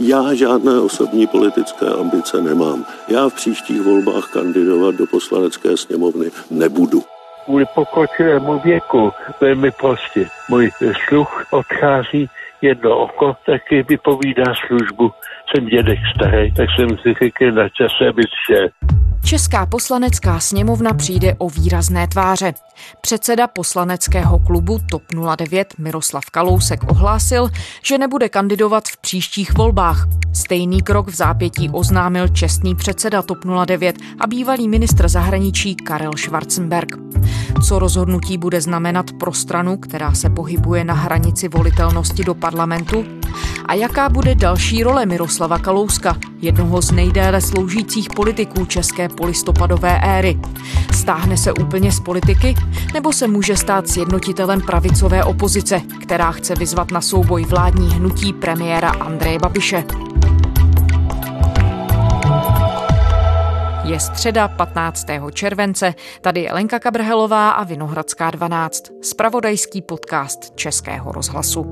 Já žádné osobní politické ambice nemám. Já v příštích volbách kandidovat do poslanecké sněmovny nebudu. Kvůli pokročilému věku velmi prostě. Můj sluch odchází jedno oko, taky vypovídá službu. Jsem dědek starý, tak jsem si řekl na čase, aby šel. Česká poslanecká sněmovna přijde o výrazné tváře. Předseda poslaneckého klubu TOP 09 Miroslav Kalousek ohlásil, že nebude kandidovat v příštích volbách. Stejný krok v zápětí oznámil čestný předseda TOP 09 a bývalý ministr zahraničí Karel Schwarzenberg. Co rozhodnutí bude znamenat pro stranu, která se pohybuje na hranici volitelnosti do parlamentu? A jaká bude další role Miroslava Kalouska, jednoho z nejdéle sloužících politiků české polistopadové éry? Stáhne se úplně z politiky nebo se může stát sjednotitelem pravicové opozice, která chce vyzvat na souboj vládní hnutí premiéra Andreje Babiše. Je středa 15. července, tady je Lenka Kabrhelová a Vinohradská 12, spravodajský podcast Českého rozhlasu.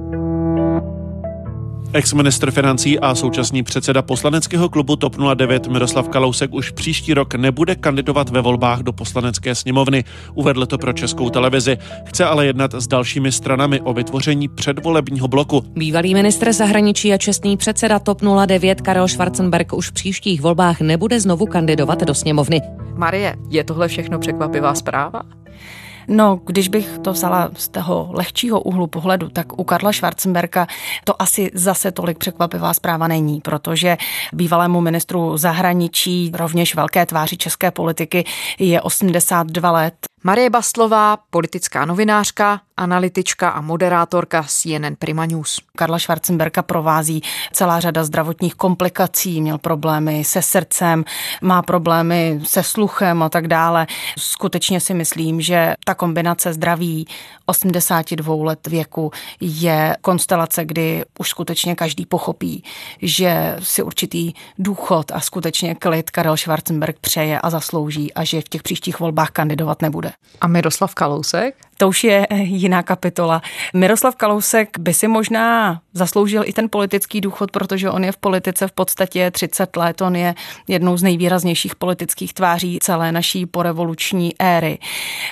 Ex-ministr financí a současný předseda poslaneckého klubu TOP 09 Miroslav Kalousek už příští rok nebude kandidovat ve volbách do poslanecké sněmovny. Uvedl to pro českou televizi. Chce ale jednat s dalšími stranami o vytvoření předvolebního bloku. Bývalý ministr zahraničí a čestný předseda TOP 09 Karel Schwarzenberg už v příštích volbách nebude znovu kandidovat do sněmovny. Marie, je tohle všechno překvapivá zpráva? No, když bych to vzala z toho lehčího úhlu pohledu, tak u Karla Schwarzenberka to asi zase tolik překvapivá zpráva není, protože bývalému ministru zahraničí, rovněž velké tváři české politiky, je 82 let. Marie Bastlová, politická novinářka, analytička a moderátorka CNN Prima News. Karla Schwarzenberka provází celá řada zdravotních komplikací, měl problémy se srdcem, má problémy se sluchem a tak dále. Skutečně si myslím, že ta kombinace zdraví 82 let věku je konstelace, kdy už skutečně každý pochopí, že si určitý důchod a skutečně klid Karel Schwarzenberg přeje a zaslouží a že v těch příštích volbách kandidovat nebude. A Miroslav Kalousek? To už je jiná kapitola. Miroslav Kalousek by si možná zasloužil i ten politický důchod, protože on je v politice v podstatě 30 let. On je jednou z nejvýraznějších politických tváří celé naší porevoluční éry.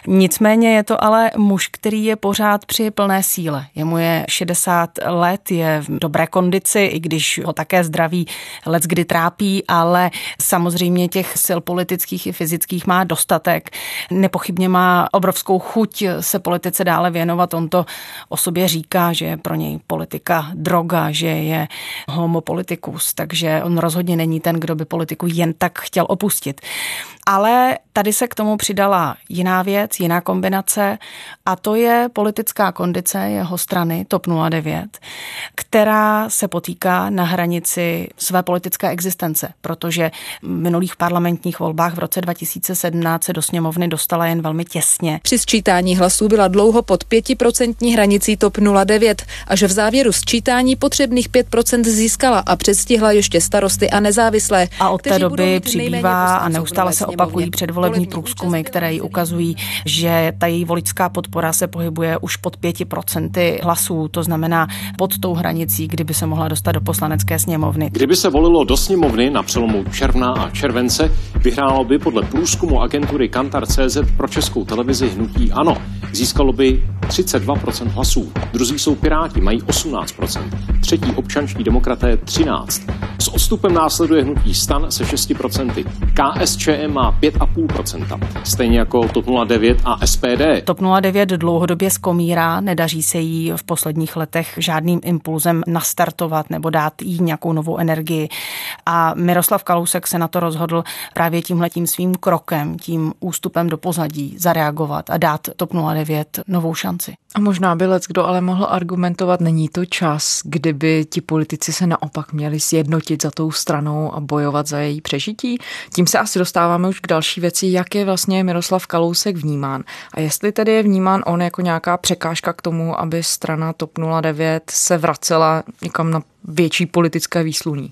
Nicméně je to ale muž, který je pořád při plné síle. Jemu je 60 let, je v dobré kondici, i když ho také zdraví let kdy trápí, ale samozřejmě těch sil politických i fyzických má dostatek. Nepochybně má obrovskou chuť se politice dále věnovat. On to o sobě říká, že je pro něj politika droga, že je homo politicus, takže on rozhodně není ten, kdo by politiku jen tak chtěl opustit. Ale tady se k tomu přidala jiná věc, jiná kombinace a to je politická kondice jeho strany TOP 09, která se potýká na hranici své politické existence, protože v minulých parlamentních volbách v roce 2017 se do sněmovny dostala jen velmi těsně. Při sčítání hlasů byla dlouho pod 5% hranicí TOP 09, až v závěru sčítání potřebných 5% získala a předstihla ještě starosty a nezávislé. A od té doby přibývá a neustále se opakují předvolební průzkumy, které jí ukazují, že ta její voličská podpora se pohybuje už pod 5% hlasů, to znamená pod tou hranicí, kdyby se mohla dostat do poslanecké sněmovny. Kdyby se volilo do sněmovny na přelomu června a července, vyhrálo by podle průzkumu agentury Kantar CZ pro českou televizi hnutí ANO. Získalo by 32% hlasů. Druzí jsou Piráti, mají 18%. Třetí občanští demokraté 13%. S odstupem následuje hnutí Stan se 6%. KSČM má 5,5%, stejně jako TOP 09 a SPD. TOP 09 dlouhodobě zkomírá, nedaří se jí v posledních letech žádným impulzem nastartovat nebo dát jí nějakou novou energii. A Miroslav Kalousek se na to rozhodl právě tímhletím svým krokem, tím ústupem do pozadí zareagovat a dát TOP 09 novou šanci. A možná by lec kdo ale mohl argumentovat, není to čas, kdyby ti politici se naopak měli sjednotit za tou stranou a bojovat za její přežití. Tím se asi dostáváme už k další věci, jak je vlastně Miroslav Kalousek vnímán. A jestli tedy je vnímán on jako nějaká překážka k tomu, aby strana TOP 09 se vracela někam na větší politické výsluní.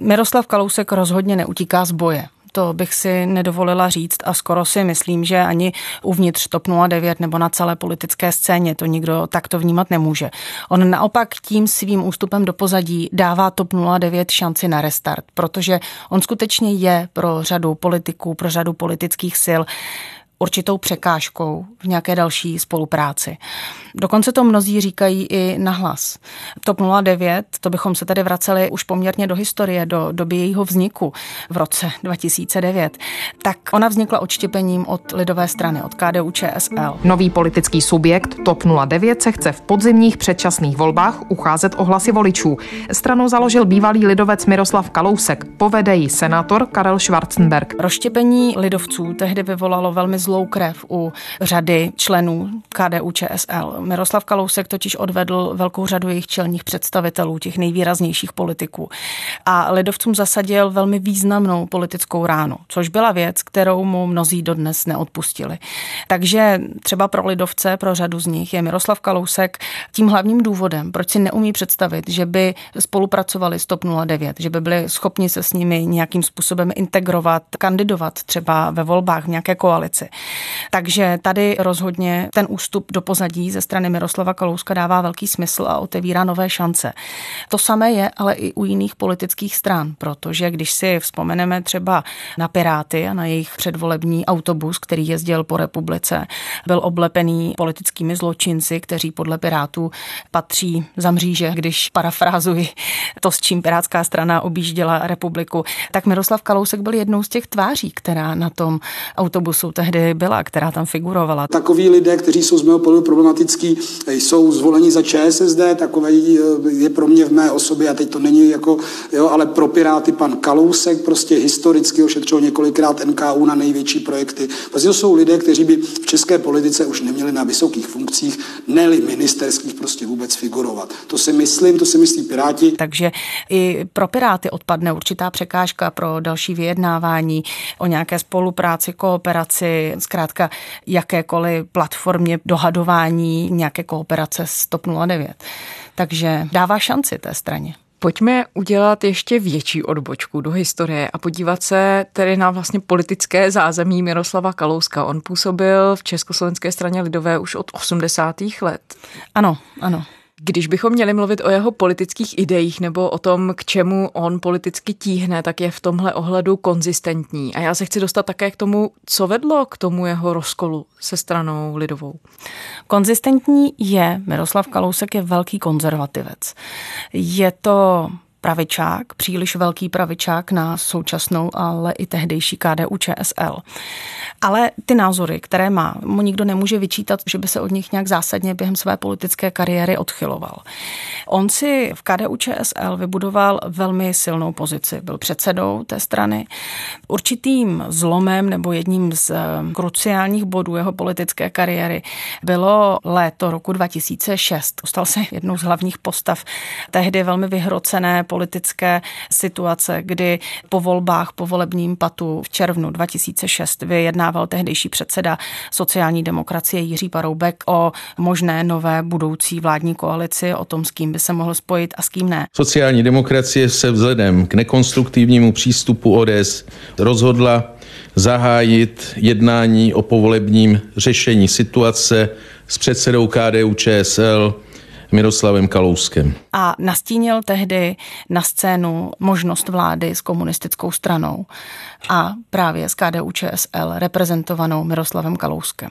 Miroslav Kalousek rozhodně neutíká z boje. To bych si nedovolila říct a skoro si myslím, že ani uvnitř TOP 09 nebo na celé politické scéně to nikdo takto vnímat nemůže. On naopak tím svým ústupem do pozadí dává TOP 09 šanci na restart, protože on skutečně je pro řadu politiků, pro řadu politických sil určitou překážkou v nějaké další spolupráci. Dokonce to mnozí říkají i nahlas. TOP 09, to bychom se tady vraceli už poměrně do historie, do doby jejího vzniku v roce 2009, tak ona vznikla odštěpením od lidové strany, od KDU ČSL. Nový politický subjekt TOP 09 se chce v podzimních předčasných volbách ucházet o hlasy voličů. Stranu založil bývalý lidovec Miroslav Kalousek, povede ji senátor Karel Schwarzenberg. Rozštěpení lidovců tehdy vyvolalo velmi zlou zlou krev u řady členů KDU ČSL. Miroslav Kalousek totiž odvedl velkou řadu jejich čelních představitelů, těch nejvýraznějších politiků. A lidovcům zasadil velmi významnou politickou ránu, což byla věc, kterou mu mnozí dodnes neodpustili. Takže třeba pro lidovce, pro řadu z nich je Miroslav Kalousek tím hlavním důvodem, proč si neumí představit, že by spolupracovali s TOP 09, že by byli schopni se s nimi nějakým způsobem integrovat, kandidovat třeba ve volbách v nějaké koalici. Takže tady rozhodně ten ústup do pozadí ze strany Miroslava Kalouska dává velký smysl a otevírá nové šance. To samé je ale i u jiných politických stran, protože když si vzpomeneme třeba na Piráty a na jejich předvolební autobus, který jezdil po republice, byl oblepený politickými zločinci, kteří podle Pirátů patří za mříže, když parafrázuji to, s čím Pirátská strana objížděla republiku, tak Miroslav Kalousek byl jednou z těch tváří, která na tom autobusu tehdy byla, která tam figurovala. Takoví lidé, kteří jsou z mého pohledu problematický, jsou zvoleni za ČSSD, takový je pro mě v mé osobě, a teď to není jako, jo, ale pro Piráty pan Kalousek, prostě historicky ošetřil několikrát NKU na největší projekty. Prostě to jsou lidé, kteří by v české politice už neměli na vysokých funkcích, neli ministerských prostě vůbec figurovat. To si myslím, to si myslí Piráti. Takže i pro Piráty odpadne určitá překážka pro další vyjednávání o nějaké spolupráci, kooperaci, zkrátka jakékoliv platformě dohadování nějaké kooperace s TOP 09. Takže dává šanci té straně. Pojďme udělat ještě větší odbočku do historie a podívat se tedy na vlastně politické zázemí Miroslava Kalouska. On působil v Československé straně lidové už od 80. let. Ano, ano. Když bychom měli mluvit o jeho politických ideích nebo o tom, k čemu on politicky tíhne, tak je v tomhle ohledu konzistentní. A já se chci dostat také k tomu, co vedlo k tomu jeho rozkolu se stranou lidovou. Konzistentní je, Miroslav Kalousek je velký konzervativec. Je to pravičák, příliš velký pravičák na současnou, ale i tehdejší KDU ČSL. Ale ty názory, které má, mu nikdo nemůže vyčítat, že by se od nich nějak zásadně během své politické kariéry odchyloval. On si v KDU ČSL vybudoval velmi silnou pozici. Byl předsedou té strany. Určitým zlomem nebo jedním z eh, kruciálních bodů jeho politické kariéry bylo léto roku 2006. Stal se jednou z hlavních postav tehdy velmi vyhrocené politické situace, kdy po volbách, po volebním patu v červnu 2006 vyjednával tehdejší předseda sociální demokracie Jiří Paroubek o možné nové budoucí vládní koalici, o tom, s kým by se mohl spojit a s kým ne. Sociální demokracie se vzhledem k nekonstruktivnímu přístupu ODS rozhodla zahájit jednání o povolebním řešení situace s předsedou KDU ČSL Miroslavem Kalouskem. A nastínil tehdy na scénu možnost vlády s komunistickou stranou a právě s KDU ČSL reprezentovanou Miroslavem Kalouskem.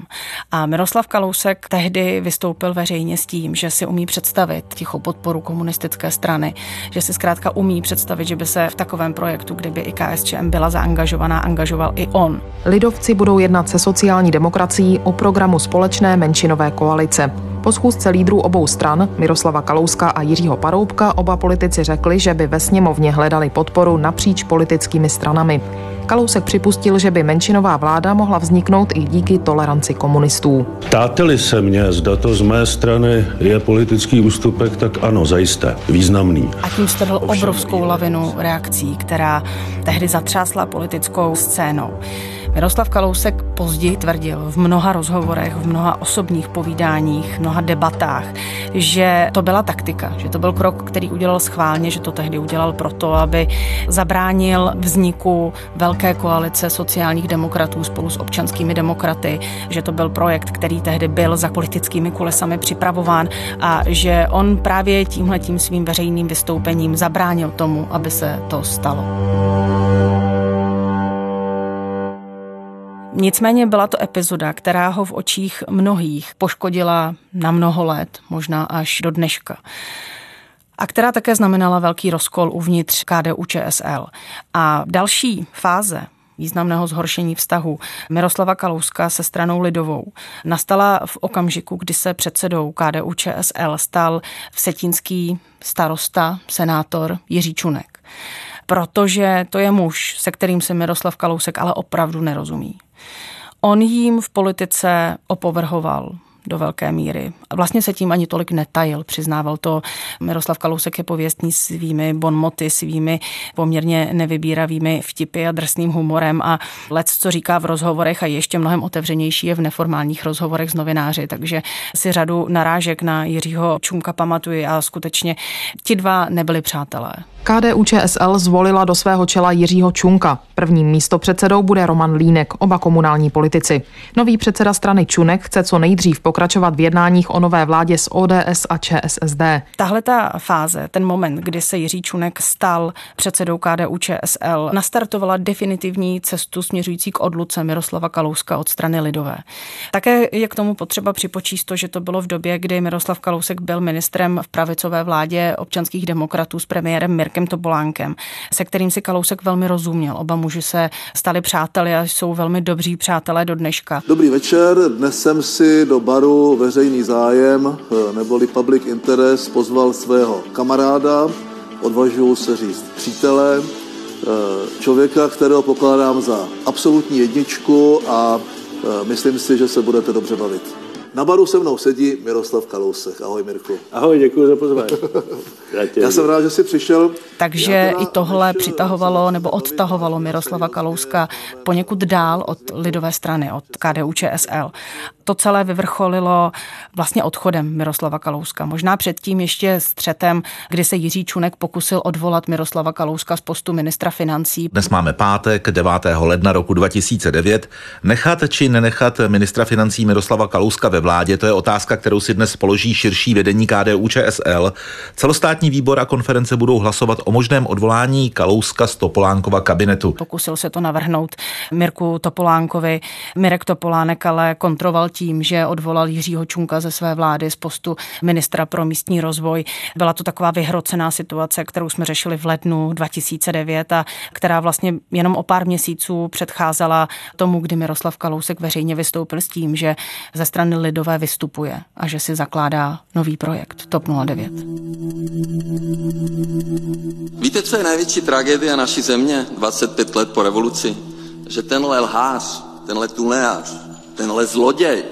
A Miroslav Kalousek tehdy vystoupil veřejně s tím, že si umí představit tichou podporu komunistické strany, že si zkrátka umí představit, že by se v takovém projektu, kdyby i KSČM byla zaangažovaná, angažoval i on. Lidovci budou jednat se sociální demokracií o programu společné menšinové koalice. Po schůzce lídrů obou stran, Miroslava Kalouska a Jiřího Paroubka, oba politici řekli, že by ve sněmovně hledali podporu napříč politickými stranami. Kalousek připustil, že by menšinová vláda mohla vzniknout i díky toleranci komunistů. Ptáte-li se mě, zda to z mé strany je politický ústupek, tak ano, zajisté, významný. A tím jste obrovskou lavinu reakcí, která tehdy zatřásla politickou scénou. Miroslav Kalousek později tvrdil v mnoha rozhovorech, v mnoha osobních povídáních, v mnoha debatách, že to byla taktika, že to byl krok, který udělal schválně, že to tehdy udělal proto, aby zabránil vzniku velké koalice sociálních demokratů spolu s občanskými demokraty, že to byl projekt, který tehdy byl za politickými kulesami připravován a že on právě tímhle tím svým veřejným vystoupením zabránil tomu, aby se to stalo. Nicméně byla to epizoda, která ho v očích mnohých poškodila na mnoho let, možná až do dneška a která také znamenala velký rozkol uvnitř KDU ČSL. A další fáze významného zhoršení vztahu Miroslava Kalouska se stranou Lidovou nastala v okamžiku, kdy se předsedou KDU ČSL stal vsetínský starosta, senátor Jiří Čunek. Protože to je muž, se kterým se Miroslav Kalousek ale opravdu nerozumí. On jim v politice opovrhoval do velké míry. A vlastně se tím ani tolik netajil, přiznával to. Miroslav Kalousek je pověstný svými bonmoty, svými poměrně nevybíravými vtipy a drsným humorem a lec, co říká v rozhovorech a ještě mnohem otevřenější je v neformálních rozhovorech s novináři, takže si řadu narážek na Jiřího Čumka pamatuji a skutečně ti dva nebyli přátelé. KDU ČSL zvolila do svého čela Jiřího Čunka. Prvním místopředsedou bude Roman Línek, oba komunální politici. Nový předseda strany Čunek chce co nejdřív pokračovat v jednáních o nové vládě s ODS a ČSSD. Tahle ta fáze, ten moment, kdy se Jiří Čunek stal předsedou KDU ČSL, nastartovala definitivní cestu směřující k odluce Miroslava Kalouska od strany Lidové. Také je k tomu potřeba připočíst to, že to bylo v době, kdy Miroslav Kalousek byl ministrem v pravicové vládě občanských demokratů s premiérem Mirkem Topolánkem, se kterým si Kalousek velmi rozuměl. Oba muži se stali přáteli a jsou velmi dobří přátelé do dneška. Dobrý večer, dnes jsem si do baru baru veřejný zájem eh, neboli public interest pozval svého kamaráda, odvažuji se říct přítele, eh, člověka, kterého pokládám za absolutní jedničku a eh, myslím si, že se budete dobře bavit. Na baru se mnou sedí Miroslav Kalousek. Ahoj Mirku. Ahoj, děkuji za pozvání. Já, Já jsem rád, že jsi přišel. Takže i tohle přitahovalo nebo odtahovalo Miroslava Kalouska poněkud dál od lidové strany, od KDU ČSL. To celé vyvrcholilo vlastně odchodem Miroslava Kalouska. Možná předtím ještě střetem, kdy se Jiří Čunek pokusil odvolat Miroslava Kalouska z postu ministra financí. Dnes máme pátek 9. ledna roku 2009. Nechat či nenechat ministra financí Miroslava Kalouska ve vládě, to je otázka, kterou si dnes položí širší vedení KDU ČSL. Celostátní výbor a konference budou hlasovat o možném odvolání Kalouska z Topolánkova kabinetu. Pokusil se to navrhnout Mirku Topolánkovi. Mirek Topolánek ale kontroval tím, že odvolal Jiřího Čunka ze své vlády z postu ministra pro místní rozvoj. Byla to taková vyhrocená situace, kterou jsme řešili v lednu 2009 a která vlastně jenom o pár měsíců předcházela tomu, kdy Miroslav Kalousek veřejně vystoupil s tím, že ze strany lidové vystupuje a že si zakládá nový projekt TOP 09. Víte, co je největší tragédia naší země 25 let po revoluci? Že tenhle lhář, tenhle tunelář, tenhle zloděj,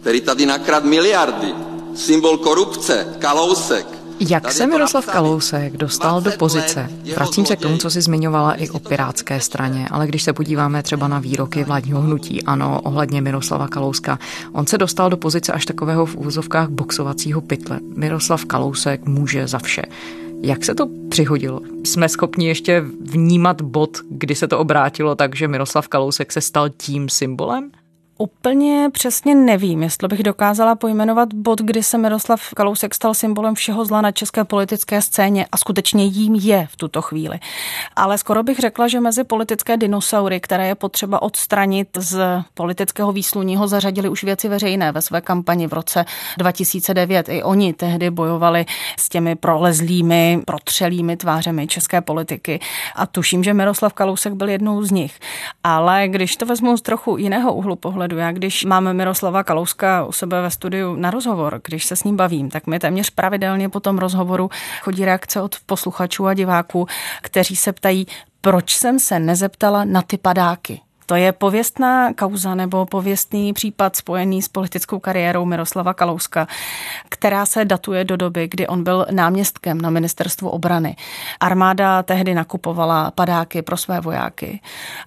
který tady nakrad miliardy, symbol korupce, Kalousek, jak se Miroslav Kalousek dostal do pozice? Vracím se k tomu, co si zmiňovala i o pirátské straně, ale když se podíváme třeba na výroky vládního hnutí, ano, ohledně Miroslava Kalouska, on se dostal do pozice až takového v úvozovkách boxovacího pytle. Miroslav Kalousek může za vše. Jak se to přihodilo? Jsme schopni ještě vnímat bod, kdy se to obrátilo tak, že Miroslav Kalousek se stal tím symbolem? Úplně přesně nevím, jestli bych dokázala pojmenovat bod, kdy se Miroslav Kalousek stal symbolem všeho zla na české politické scéně a skutečně jím je v tuto chvíli. Ale skoro bych řekla, že mezi politické dinosaury, které je potřeba odstranit z politického výsluního, zařadili už věci veřejné ve své kampani v roce 2009. I oni tehdy bojovali s těmi prolezlými, protřelými tvářemi české politiky a tuším, že Miroslav Kalousek byl jednou z nich. Ale když to vezmu z trochu jiného úhlu pohledu, pohledu. Já když máme Miroslava Kalouska u sebe ve studiu na rozhovor, když se s ním bavím, tak mi téměř pravidelně po tom rozhovoru chodí reakce od posluchačů a diváků, kteří se ptají, proč jsem se nezeptala na ty padáky To je pověstná kauza nebo pověstný případ spojený s politickou kariérou Miroslava Kalouska, která se datuje do doby, kdy on byl náměstkem na ministerstvu obrany. Armáda tehdy nakupovala padáky pro své vojáky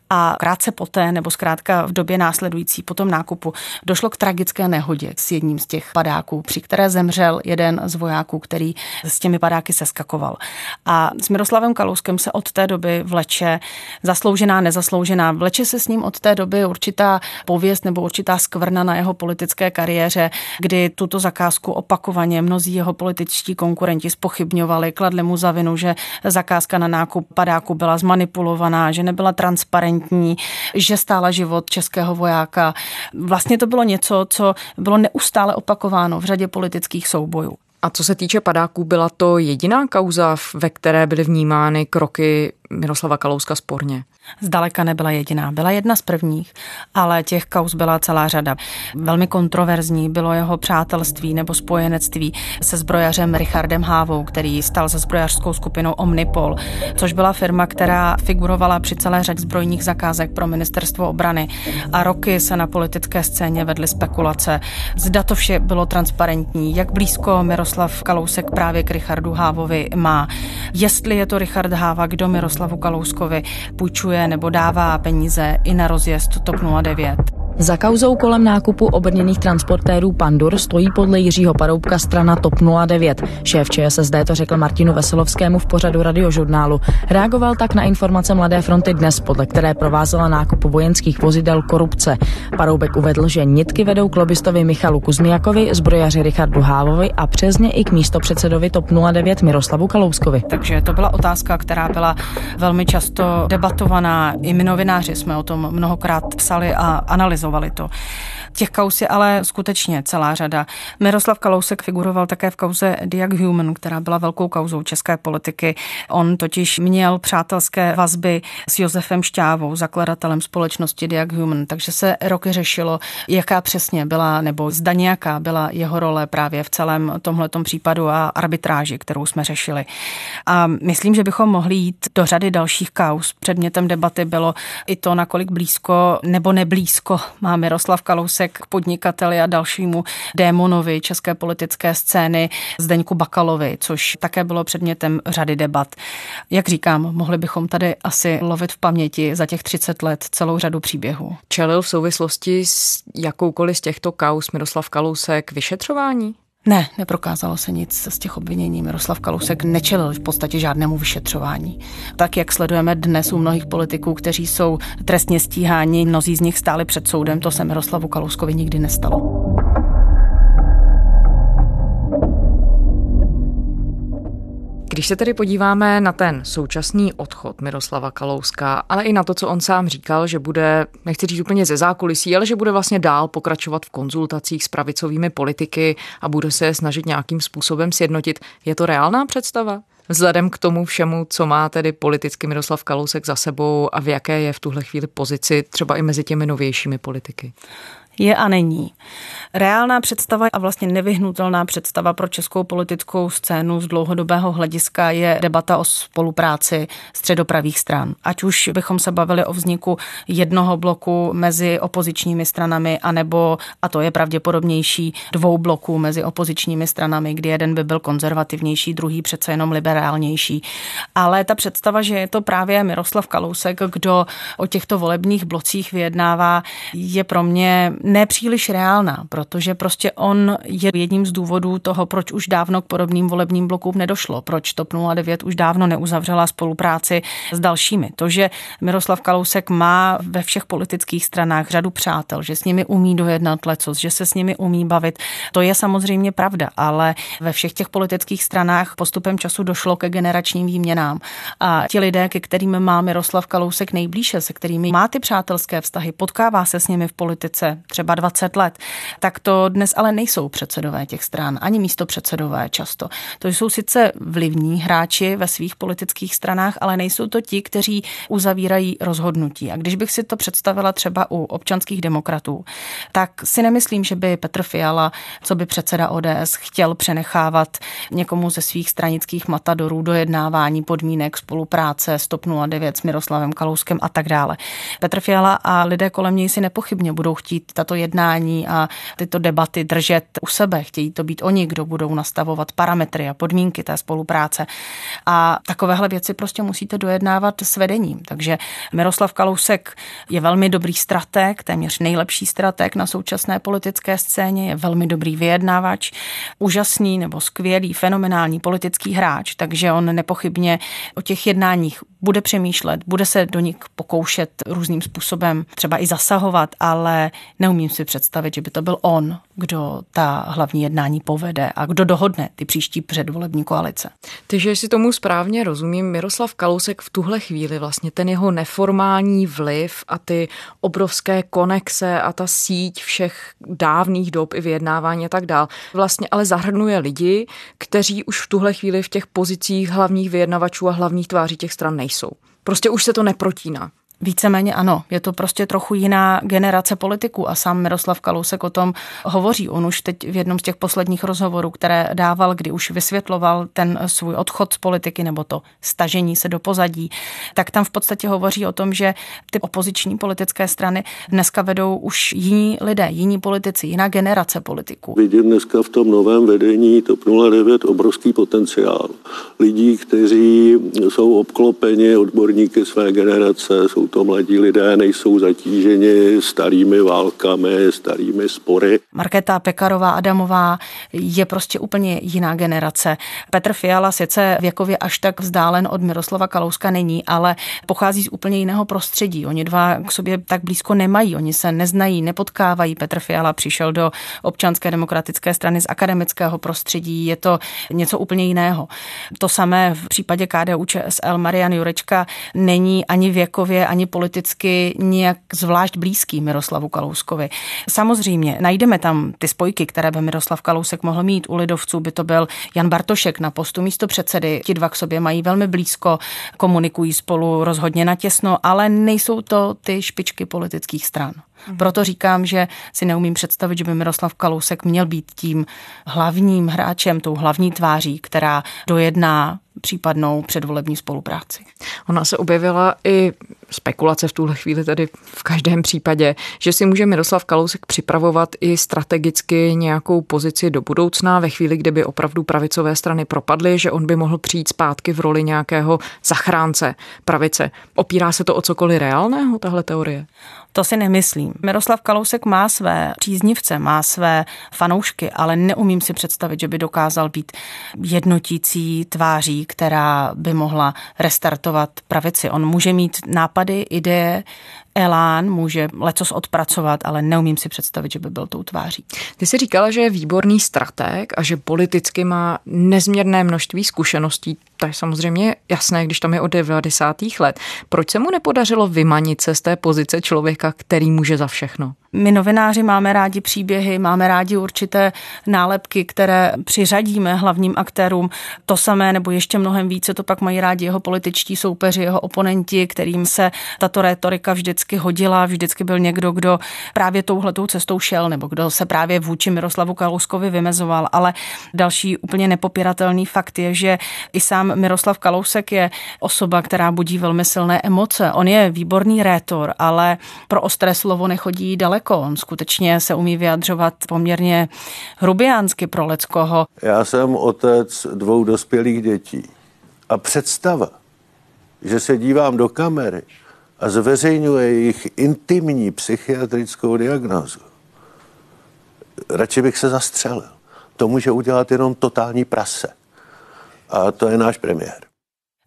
a krátce poté, nebo zkrátka v době následující po tom nákupu, došlo k tragické nehodě s jedním z těch padáků, při které zemřel jeden z vojáků, který s těmi padáky seskakoval. A s Miroslavem Kalouskem se od té doby vleče zasloužená, nezasloužená. Vleče se s ním od té doby určitá pověst nebo určitá skvrna na jeho politické kariéře, kdy tuto zakázku opakovaně mnozí jeho političtí konkurenti spochybňovali, kladli mu za vinu, že zakázka na nákup padáku byla zmanipulovaná, že nebyla transparentní, že stála život českého vojáka. Vlastně to bylo něco, co bylo neustále opakováno v řadě politických soubojů. A co se týče padáků, byla to jediná kauza, ve které byly vnímány kroky Miroslava Kalouska sporně? Zdaleka nebyla jediná. Byla jedna z prvních, ale těch kauz byla celá řada. Velmi kontroverzní bylo jeho přátelství nebo spojenectví se zbrojařem Richardem Hávou, který stal za zbrojařskou skupinou Omnipol, což byla firma, která figurovala při celé řadě zbrojních zakázek pro ministerstvo obrany. A roky se na politické scéně vedly spekulace. Zda to vše bylo transparentní, jak blízko Miroslav Kalousek právě k Richardu Hávovi má. Jestli je to Richard Háva, kdo Miroslavu Kalouskovi půjčuje nebo dává peníze i na rozjezd TOP 09. Za kauzou kolem nákupu obrněných transportérů Pandur stojí podle Jiřího Paroubka strana TOP 09. Šéf ČSSD to řekl Martinu Veselovskému v pořadu radiožurnálu. Reagoval tak na informace Mladé fronty dnes, podle které provázela nákup vojenských vozidel korupce. Paroubek uvedl, že nitky vedou k lobistovi Michalu Kuzmiakovi, zbrojaři Richardu Hávovi a přesně i k místopředsedovi TOP 09 Miroslavu Kalouskovi. Takže to byla otázka, která byla velmi často debatovaná. I my novináři jsme o tom mnohokrát psali a analyzovali analyzovali to. Těch kaus je ale skutečně celá řada. Miroslav Kalousek figuroval také v kauze Diag Human, která byla velkou kauzou české politiky. On totiž měl přátelské vazby s Josefem Šťávou, zakladatelem společnosti Diag Human, takže se roky řešilo, jaká přesně byla, nebo zda nějaká byla jeho role právě v celém tomhletom případu a arbitráži, kterou jsme řešili. A myslím, že bychom mohli jít do řady dalších kaus. Předmětem debaty bylo i to, nakolik blízko nebo neblízko má Miroslav Kalousek k podnikateli a dalšímu démonovi české politické scény Zdeňku Bakalovi, což také bylo předmětem řady debat. Jak říkám, mohli bychom tady asi lovit v paměti za těch 30 let celou řadu příběhů. Čelil v souvislosti s jakoukoliv z těchto kaus Miroslav Kalousek vyšetřování? Ne, neprokázalo se nic z těch obvinění. Miroslav Kalousek nečelil v podstatě žádnému vyšetřování. Tak, jak sledujeme dnes u mnohých politiků, kteří jsou trestně stíháni, mnozí z nich stáli před soudem, to se Miroslavu Kalouskovi nikdy nestalo. Když se tedy podíváme na ten současný odchod Miroslava Kalouska, ale i na to, co on sám říkal, že bude, nechci říct úplně ze zákulisí, ale že bude vlastně dál pokračovat v konzultacích s pravicovými politiky a bude se snažit nějakým způsobem sjednotit, je to reálná představa? Vzhledem k tomu všemu, co má tedy politicky Miroslav Kalousek za sebou a v jaké je v tuhle chvíli pozici třeba i mezi těmi novějšími politiky? Je a není. Reálná představa a vlastně nevyhnutelná představa pro českou politickou scénu z dlouhodobého hlediska je debata o spolupráci středopravých stran. Ať už bychom se bavili o vzniku jednoho bloku mezi opozičními stranami, anebo, a to je pravděpodobnější, dvou bloků mezi opozičními stranami, kdy jeden by byl konzervativnější, druhý přece jenom liberálnější. Ale ta představa, že je to právě Miroslav Kalousek, kdo o těchto volebních blocích vyjednává, je pro mě nepříliš reálná, protože prostě on je jedním z důvodů toho, proč už dávno k podobným volebním blokům nedošlo, proč TOP 09 už dávno neuzavřela spolupráci s dalšími. To, že Miroslav Kalousek má ve všech politických stranách řadu přátel, že s nimi umí dojednat lecos, že se s nimi umí bavit, to je samozřejmě pravda, ale ve všech těch politických stranách postupem času došlo ke generačním výměnám. A ti lidé, ke kterým má Miroslav Kalousek nejblíže, se kterými má ty přátelské vztahy, potkává se s nimi v politice, třeba 20 let, tak to dnes ale nejsou předsedové těch stran, ani místo předsedové často. To jsou sice vlivní hráči ve svých politických stranách, ale nejsou to ti, kteří uzavírají rozhodnutí. A když bych si to představila třeba u občanských demokratů, tak si nemyslím, že by Petr Fiala, co by předseda ODS, chtěl přenechávat někomu ze svých stranických matadorů dojednávání podmínek spolupráce s TOP 09 s Miroslavem Kalouskem a tak dále. Petr Fiala a lidé kolem něj si nepochybně budou chtít tato jednání a tyto debaty držet u sebe. Chtějí to být oni, kdo budou nastavovat parametry a podmínky té spolupráce. A takovéhle věci prostě musíte dojednávat s vedením. Takže Miroslav Kalousek je velmi dobrý strateg, téměř nejlepší strateg na současné politické scéně, je velmi dobrý vyjednávač, úžasný nebo skvělý, fenomenální politický hráč, takže on nepochybně o těch jednáních bude přemýšlet, bude se do nich pokoušet různým způsobem třeba i zasahovat, ale neumím si představit, že by to byl on, kdo ta hlavní jednání povede a kdo dohodne ty příští předvolební koalice. Takže si tomu správně rozumím, Miroslav Kalousek v tuhle chvíli vlastně ten jeho neformální vliv a ty obrovské konexe a ta síť všech dávných dob i vyjednávání a tak dál, vlastně ale zahrnuje lidi, kteří už v tuhle chvíli v těch pozicích hlavních vyjednavačů a hlavních tváří těch stran nejsou. Prostě už se to neprotíná. Víceméně ano, je to prostě trochu jiná generace politiků a sám Miroslav Kalousek o tom hovoří. On už teď v jednom z těch posledních rozhovorů, které dával, kdy už vysvětloval ten svůj odchod z politiky nebo to stažení se do pozadí, tak tam v podstatě hovoří o tom, že ty opoziční politické strany dneska vedou už jiní lidé, jiní politici, jiná generace politiků. Vidím dneska v tom novém vedení TOP 09 obrovský potenciál. Lidí, kteří jsou obklopeni odborníky své generace, jsou to mladí lidé, nejsou zatíženi starými válkami, starými spory. Markéta Pekarová Adamová je prostě úplně jiná generace. Petr Fiala sice věkově až tak vzdálen od Miroslava Kalouska není, ale pochází z úplně jiného prostředí. Oni dva k sobě tak blízko nemají, oni se neznají, nepotkávají. Petr Fiala přišel do občanské demokratické strany z akademického prostředí, je to něco úplně jiného. To samé v případě KDU ČSL Marian Jurečka není ani věkově, ani ani politicky nějak zvlášť blízký Miroslavu Kalouskovi. Samozřejmě najdeme tam ty spojky, které by Miroslav Kalousek mohl mít. U lidovců by to byl Jan Bartošek na postu místo předsedy. Ti dva k sobě mají velmi blízko, komunikují spolu rozhodně natěsno, ale nejsou to ty špičky politických stran. Mhm. Proto říkám, že si neumím představit, že by Miroslav Kalousek měl být tím hlavním hráčem, tou hlavní tváří, která dojedná případnou předvolební spolupráci. Ona se objevila i spekulace v tuhle chvíli tedy v každém případě, že si může Miroslav Kalousek připravovat i strategicky nějakou pozici do budoucna ve chvíli, kdyby opravdu pravicové strany propadly, že on by mohl přijít zpátky v roli nějakého zachránce pravice. Opírá se to o cokoliv reálného, tahle teorie? To si nemyslím. Miroslav Kalousek má své příznivce, má své fanoušky, ale neumím si představit, že by dokázal být jednotící tváří, která by mohla restartovat pravici. On může mít nápady, ideje, elán, může lecos odpracovat, ale neumím si představit, že by byl tou tváří. Ty jsi říkala, že je výborný strateg a že politicky má nezměrné množství zkušeností. To je samozřejmě jasné, když tam je od 90. let. Proč se mu nepodařilo vymanit se z té pozice člověka, který může za všechno? My novináři máme rádi příběhy, máme rádi určité nálepky, které přiřadíme hlavním aktérům. To samé nebo ještě mnohem více to pak mají rádi jeho političtí soupeři, jeho oponenti, kterým se tato rétorika vždycky hodila. Vždycky byl někdo, kdo právě touhletou cestou šel nebo kdo se právě vůči Miroslavu Kalouskovi vymezoval. Ale další úplně nepopiratelný fakt je, že i sám Miroslav Kalousek je osoba, která budí velmi silné emoce. On je výborný rétor, ale pro ostré slovo nechodí daleko daleko. On skutečně se umí vyjadřovat poměrně hrubiánsky pro leckoho. Já jsem otec dvou dospělých dětí. A představa, že se dívám do kamery a zveřejňuje jejich intimní psychiatrickou diagnózu, radši bych se zastřelil. To může udělat jenom totální prase. A to je náš premiér.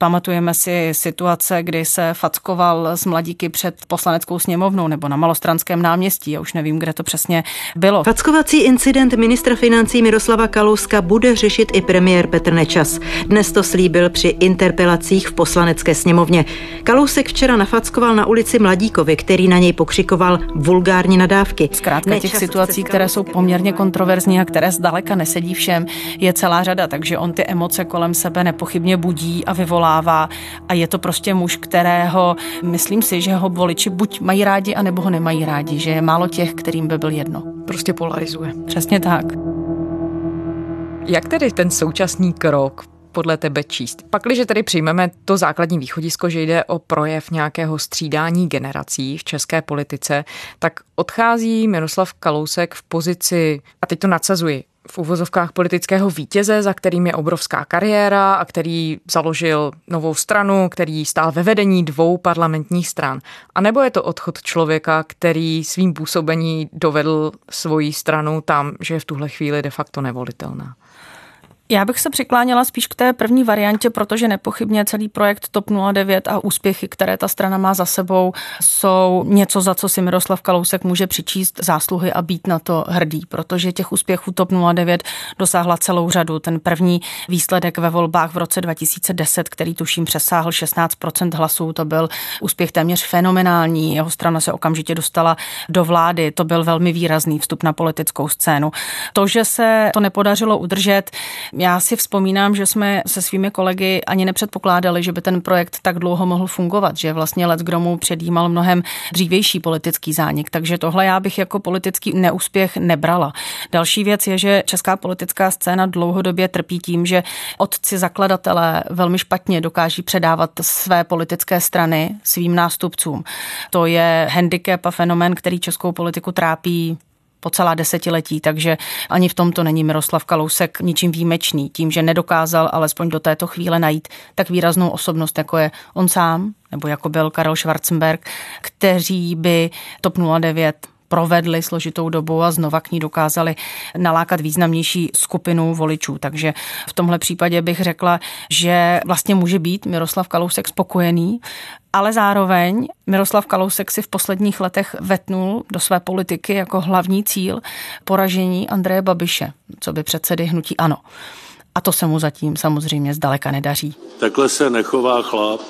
Pamatujeme si situace, kdy se fackoval s mladíky před poslaneckou sněmovnou nebo na Malostranském náměstí. Já už nevím, kde to přesně bylo. Fackovací incident ministra financí Miroslava Kalouska bude řešit i premiér Petr Nečas. Dnes to slíbil při interpelacích v poslanecké sněmovně. Kalousek včera nafackoval na ulici Mladíkovi, který na něj pokřikoval vulgární nadávky. Zkrátka těch situací, které jsou poměrně kontroverzní a které zdaleka nesedí všem, je celá řada, takže on ty emoce kolem sebe nepochybně budí a vyvolává a je to prostě muž, kterého myslím si, že ho voliči buď mají rádi, anebo ho nemají rádi, že je málo těch, kterým by byl jedno. Prostě polarizuje. Přesně tak. Jak tedy ten současný krok podle tebe číst? Pakliže tedy přijmeme to základní východisko, že jde o projev nějakého střídání generací v české politice, tak odchází Miroslav Kalousek v pozici, a teď to nadsazuji, v uvozovkách politického vítěze, za kterým je obrovská kariéra a který založil novou stranu, který stál ve vedení dvou parlamentních stran. A nebo je to odchod člověka, který svým působení dovedl svoji stranu tam, že je v tuhle chvíli de facto nevolitelná? Já bych se přikláněla spíš k té první variantě, protože nepochybně celý projekt TOP 09 a úspěchy, které ta strana má za sebou, jsou něco, za co si Miroslav Kalousek může přičíst zásluhy a být na to hrdý, protože těch úspěchů TOP 09 dosáhla celou řadu. Ten první výsledek ve volbách v roce 2010, který tuším přesáhl 16% hlasů, to byl úspěch téměř fenomenální. Jeho strana se okamžitě dostala do vlády, to byl velmi výrazný vstup na politickou scénu. To, že se to nepodařilo udržet, já si vzpomínám, že jsme se svými kolegy ani nepředpokládali, že by ten projekt tak dlouho mohl fungovat, že vlastně let Gromu předjímal mnohem dřívější politický zánik, takže tohle já bych jako politický neúspěch nebrala. Další věc je, že česká politická scéna dlouhodobě trpí tím, že otci zakladatelé velmi špatně dokáží předávat své politické strany svým nástupcům. To je handicap a fenomén, který českou politiku trápí po celá desetiletí, takže ani v tomto není Miroslav Kalousek ničím výjimečný, tím, že nedokázal alespoň do této chvíle najít tak výraznou osobnost, jako je on sám, nebo jako byl Karel Schwarzenberg, kteří by TOP 09 provedli složitou dobu a znova k ní dokázali nalákat významnější skupinu voličů. Takže v tomhle případě bych řekla, že vlastně může být Miroslav Kalousek spokojený, ale zároveň Miroslav Kalousek si v posledních letech vetnul do své politiky jako hlavní cíl poražení Andreje Babiše, co by předsedy hnutí ANO. A to se mu zatím samozřejmě zdaleka nedaří. Takhle se nechová chlap.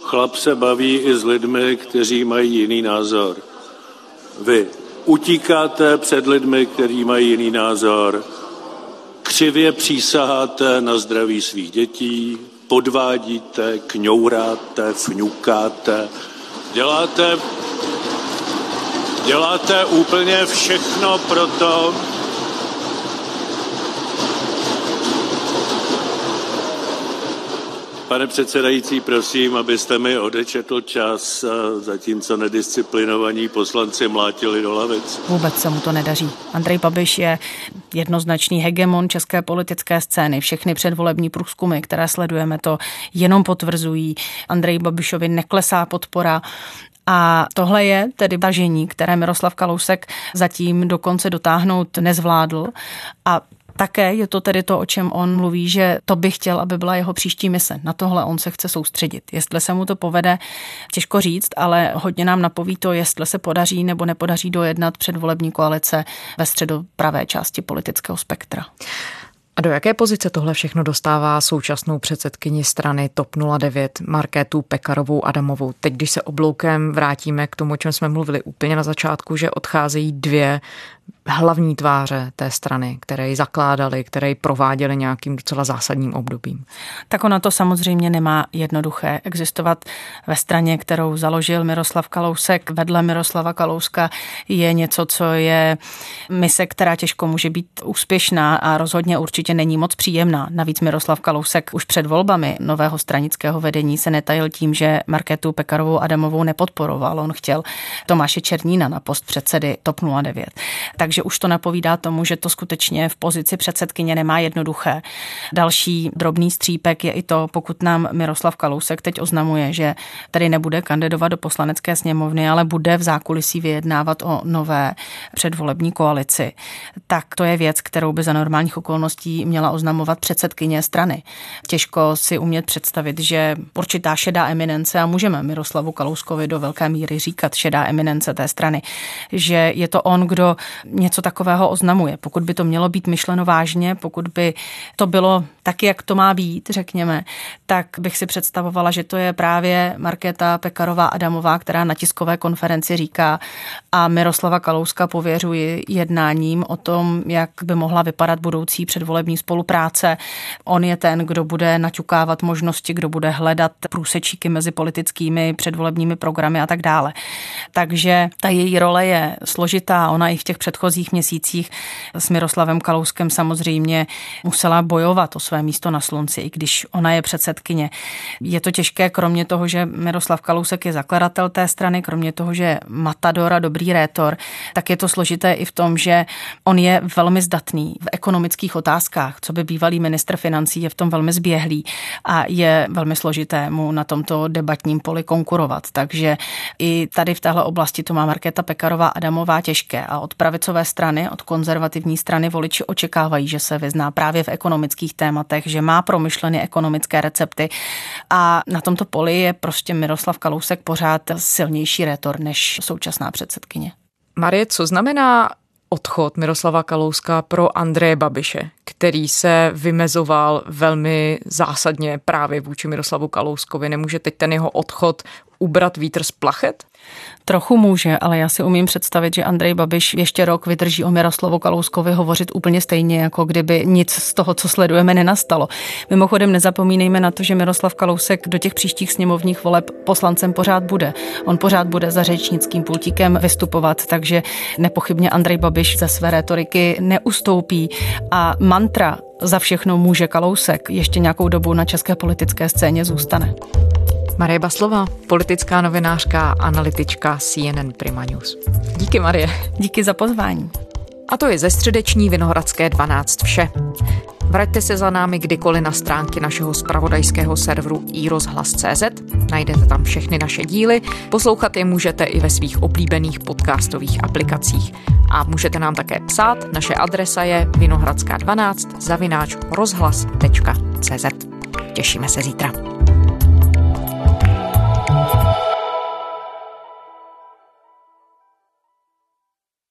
Chlap se baví i s lidmi, kteří mají jiný názor. Vy utíkáte před lidmi, kteří mají jiný názor, křivě přísaháte na zdraví svých dětí, podvádíte, kňouráte, fňukáte, děláte, děláte úplně všechno pro to, Pane předsedající, prosím, abyste mi odečetl čas, zatímco nedisciplinovaní poslanci mlátili do lavic. Vůbec se mu to nedaří. Andrej Babiš je jednoznačný hegemon české politické scény. Všechny předvolební průzkumy, které sledujeme, to jenom potvrzují. Andrej Babišovi neklesá podpora. A tohle je tedy tažení, které Miroslav Kalousek zatím dokonce dotáhnout nezvládl. A také je to tedy to, o čem on mluví, že to by chtěl, aby byla jeho příští mise. Na tohle on se chce soustředit. Jestli se mu to povede, těžko říct, ale hodně nám napoví to, jestli se podaří nebo nepodaří dojednat předvolební koalice ve středopravé části politického spektra. A do jaké pozice tohle všechno dostává současnou předsedkyni strany TOP 09 Markétu Pekarovou Adamovou? Teď, když se obloukem vrátíme k tomu, o čem jsme mluvili úplně na začátku, že odcházejí dvě hlavní tváře té strany, které ji zakládali, které ji prováděli nějakým docela zásadním obdobím. Tak ona to samozřejmě nemá jednoduché. Existovat ve straně, kterou založil Miroslav Kalousek, vedle Miroslava Kalouska je něco, co je mise, která těžko může být úspěšná a rozhodně určitě není moc příjemná. Navíc Miroslav Kalousek už před volbami nového stranického vedení se netajil tím, že Marketu Pekarovou Adamovou nepodporoval. On chtěl Tomáše Černína na post předsedy TOP 09 takže už to napovídá tomu, že to skutečně v pozici předsedkyně nemá jednoduché. Další drobný střípek je i to, pokud nám Miroslav Kalousek teď oznamuje, že tady nebude kandidovat do poslanecké sněmovny, ale bude v zákulisí vyjednávat o nové předvolební koalici, tak to je věc, kterou by za normálních okolností měla oznamovat předsedkyně strany. Těžko si umět představit, že určitá šedá eminence, a můžeme Miroslavu Kalouskovi do velké míry říkat šedá eminence té strany, že je to on, kdo něco takového oznamuje. Pokud by to mělo být myšleno vážně, pokud by to bylo tak, jak to má být, řekněme, tak bych si představovala, že to je právě Markéta Pekarová Adamová, která na tiskové konferenci říká a Miroslava Kalouska pověřuji jednáním o tom, jak by mohla vypadat budoucí předvolební spolupráce. On je ten, kdo bude naťukávat možnosti, kdo bude hledat průsečíky mezi politickými předvolebními programy a tak dále. Takže ta její role je složitá. Ona i v těch předchozích měsících s Miroslavem Kalouskem samozřejmě musela bojovat o své místo na slunci, i když ona je předsedkyně. Je to těžké, kromě toho, že Miroslav Kalousek je zakladatel té strany, kromě toho, že je matador a dobrý rétor, tak je to složité i v tom, že on je velmi zdatný v ekonomických otázkách. Co by bývalý ministr financí je v tom velmi zběhlý a je velmi složité mu na tomto debatním poli konkurovat. Takže i tady v téhle oblasti to má Markéta Pekarová Adamová těžké a od pravicové strany, od konzervativní strany voliči očekávají, že se vyzná právě v ekonomických tématech, že má promyšlené ekonomické recepty a na tomto poli je prostě Miroslav Kalousek pořád silnější rétor než současná předsedkyně. Marie, co znamená odchod Miroslava Kalouska pro Andreje Babiše, který se vymezoval velmi zásadně právě vůči Miroslavu Kalouskovi. Nemůže teď ten jeho odchod ubrat vítr z plachet? Trochu může, ale já si umím představit, že Andrej Babiš ještě rok vydrží o Miroslavu Kalouskovi hovořit úplně stejně, jako kdyby nic z toho, co sledujeme, nenastalo. Mimochodem nezapomínejme na to, že Miroslav Kalousek do těch příštích sněmovních voleb poslancem pořád bude. On pořád bude za řečnickým pultíkem vystupovat, takže nepochybně Andrej Babiš ze své retoriky neustoupí a mantra za všechno může Kalousek ještě nějakou dobu na české politické scéně zůstane. Marie Baslova, politická novinářka, analytička CNN Prima News. Díky, Marie. Díky za pozvání. A to je ze středeční Vinohradské 12 vše. Vraťte se za námi kdykoliv na stránky našeho spravodajského serveru iRozhlas.cz. Najdete tam všechny naše díly. Poslouchat je můžete i ve svých oblíbených podcastových aplikacích. A můžete nám také psát. Naše adresa je vinohradská12 zavináč rozhlas.cz. Těšíme se zítra.